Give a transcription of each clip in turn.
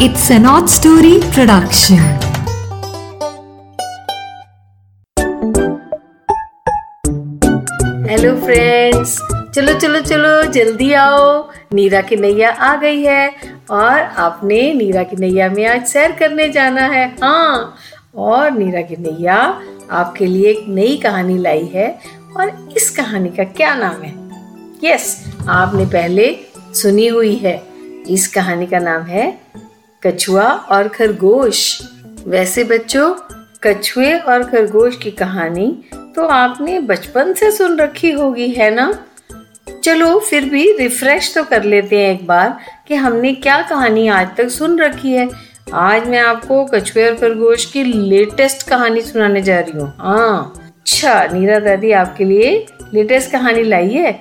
It's an odd story production. Hello friends चलो चलो चलो, जल्दी आओ। नीरा की नैया आ गई है और आपने नीरा की नैया में आज सैर करने जाना है। हाँ और नीरा की नैया आपके लिए एक नई कहानी लाई है और इस कहानी का क्या नाम है? यस आपने पहले सुनी हुई है। इस कहानी का नाम है कछुआ और खरगोश। वैसे बच्चों, कछुए और खरगोश की कहानी तो आपने बचपन से सुन रखी होगी, है ना? चलो फिर भी रिफ्रेश तो कर लेते हैं एक बार कि हमने क्या कहानी आज तक सुन रखी है। आज मैं आपको कछुए और खरगोश की लेटेस्ट कहानी सुनाने जा रही हूँ। हाँ। अच्छा नीरा दादी आपके लिए लेटेस्ट कहानी लाई है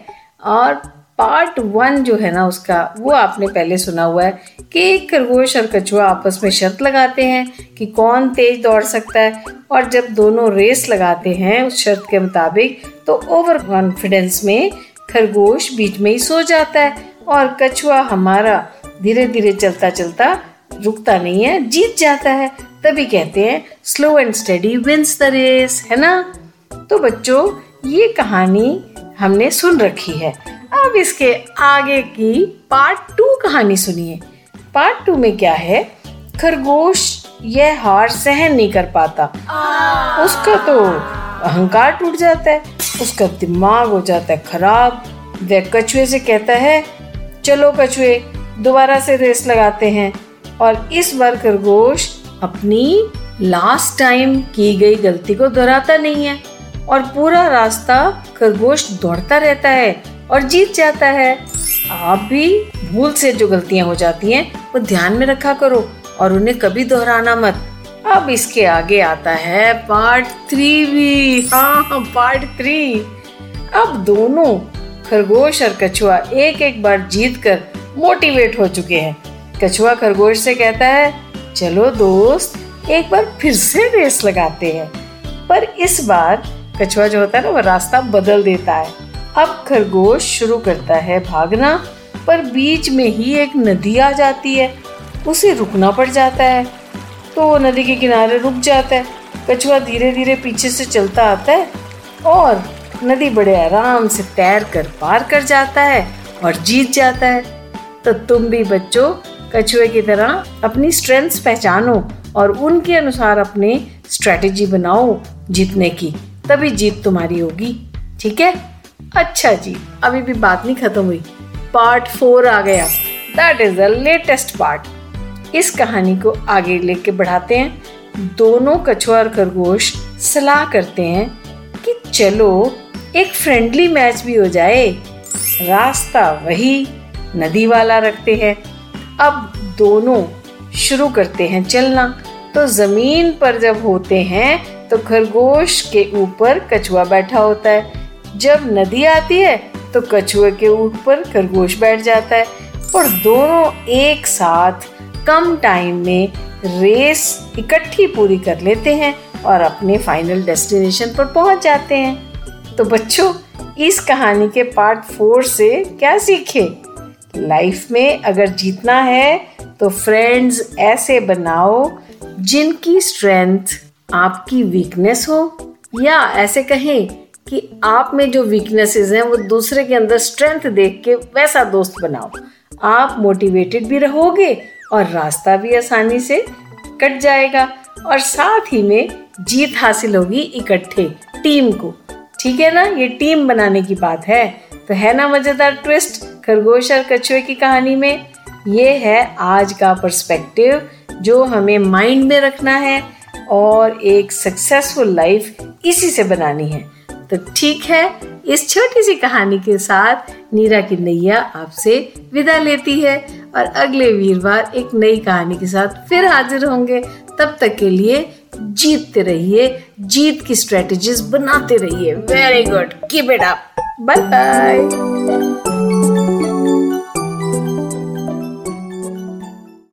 और पार्ट वन जो है ना उसका, वो आपने पहले सुना हुआ है कि एक खरगोश और कछुआ आपस में शर्त लगाते हैं कि कौन तेज दौड़ सकता है और जब दोनों रेस लगाते हैं उस शर्त के मुताबिक तो ओवर कॉन्फिडेंस में खरगोश बीच में ही सो जाता है और कछुआ हमारा धीरे धीरे चलता चलता रुकता नहीं है, जीत जाता है। तभी कहते हैं slow and steady wins the race है ना? तो बच्चों, ये कहानी हमने सुन रखी है। अब इसके आगे की पार्ट टू कहानी सुनिए। पार्ट टू में क्या है? खरगोश यह हार सहन नहीं कर पाता। उसका तो अहंकार टूट जाता है, उसका दिमाग हो जाता है खराब। वह कछुए से कहता है, चलो कछुए, दोबारा से रेस लगाते हैं। और इस बार खरगोश अपनी लास्ट टाइम की गई गलती को दोहराता नहीं है। और पूरा रास्ता खरगोश दौड़ता रहता है। और जीत जाता है। आप भी भूल से जो गलतियाँ हो जाती हैं, वो ध्यान में रखा करो और उन्हें कभी दोहराना मत। अब इसके आगे आता है पार्ट थ्री भी। हाँ पार्ट थ्री अब दोनों, खरगोश और कछुआ एक एक बार जीत कर मोटिवेट हो चुके हैं। कछुआ खरगोश से कहता है, चलो दोस्त, एक बार फिर से रेस लगाते हैं। पर इस बार कछुआ जो होता है ना, वो रास्ता बदल देता है। अब खरगोश शुरू करता है भागना, पर बीच में ही एक नदी आ जाती है। उसे रुकना पड़ जाता है। तो वो नदी के किनारे रुक जाता है। कछुआ धीरे धीरे पीछे से चलता आता है और नदी बड़े आराम से तैर कर पार कर जाता है और जीत जाता है। तो तुम भी बच्चों, कछुए की तरह अपनी स्ट्रेंथ्स पहचानो और उनके अनुसार अपने स्ट्रेटेजी बनाओ जीतने की। तभी जीत तुम्हारी होगी। ठीक है? अच्छा जी, अभी भी बात नहीं खत्म हुई। पार्ट फोर आ गया। That is the latest part इस कहानी को आगे लेके बढ़ाते हैं। दोनों कछुआ और खरगोश सलाह करते हैं कि चलो, एक फ्रेंडली मैच भी हो जाए। रास्ता वही नदी वाला रखते हैं। अब दोनों शुरू करते हैं चलना। तो ज़मीन पर जब होते हैं तो खरगोश के ऊपर कछुआ बैठा होता है। जब नदी आती है तो कछुए के ऊपर खरगोश बैठ जाता है और दोनों एक साथ कम टाइम में रेस इकट्ठी पूरी कर लेते हैं और अपने फाइनल डेस्टिनेशन पर पहुँच जाते हैं। तो बच्चों, इस कहानी के पार्ट फोर से क्या सीखे? लाइफ में अगर जीतना है तो फ्रेंड्स ऐसे बनाओ जिनकी स्ट्रेंथ आपकी वीकनेस हो, या ऐसे कहें कि आप में जो वीकनेसेस हैं, वो दूसरे के अंदर स्ट्रेंथ देख के वैसा दोस्त बनाओ। आप मोटिवेटेड भी रहोगे और रास्ता भी आसानी से कट जाएगा और साथ ही में जीत हासिल होगी इकट्ठे टीम को। ठीक है ना? ये टीम बनाने की बात है। तो है ना मज़ेदार ट्विस्ट खरगोश और कछुए की कहानी में? ये है आज का पर्सपेक्टिव जो हमें माइंड में रखना है और एक सक्सेसफुल लाइफ इसी से बनानी है। तो ठीक है, इस छोटी सी कहानी के साथ नीरा की नैया आपसे विदा लेती है और अगले वीरवार एक नई कहानी के साथ फिर हाजिर होंगे। तब तक के लिए जीतते रहिए, जीत की स्ट्रेटजीज बनाते रहिए। Very good keep it up bye bye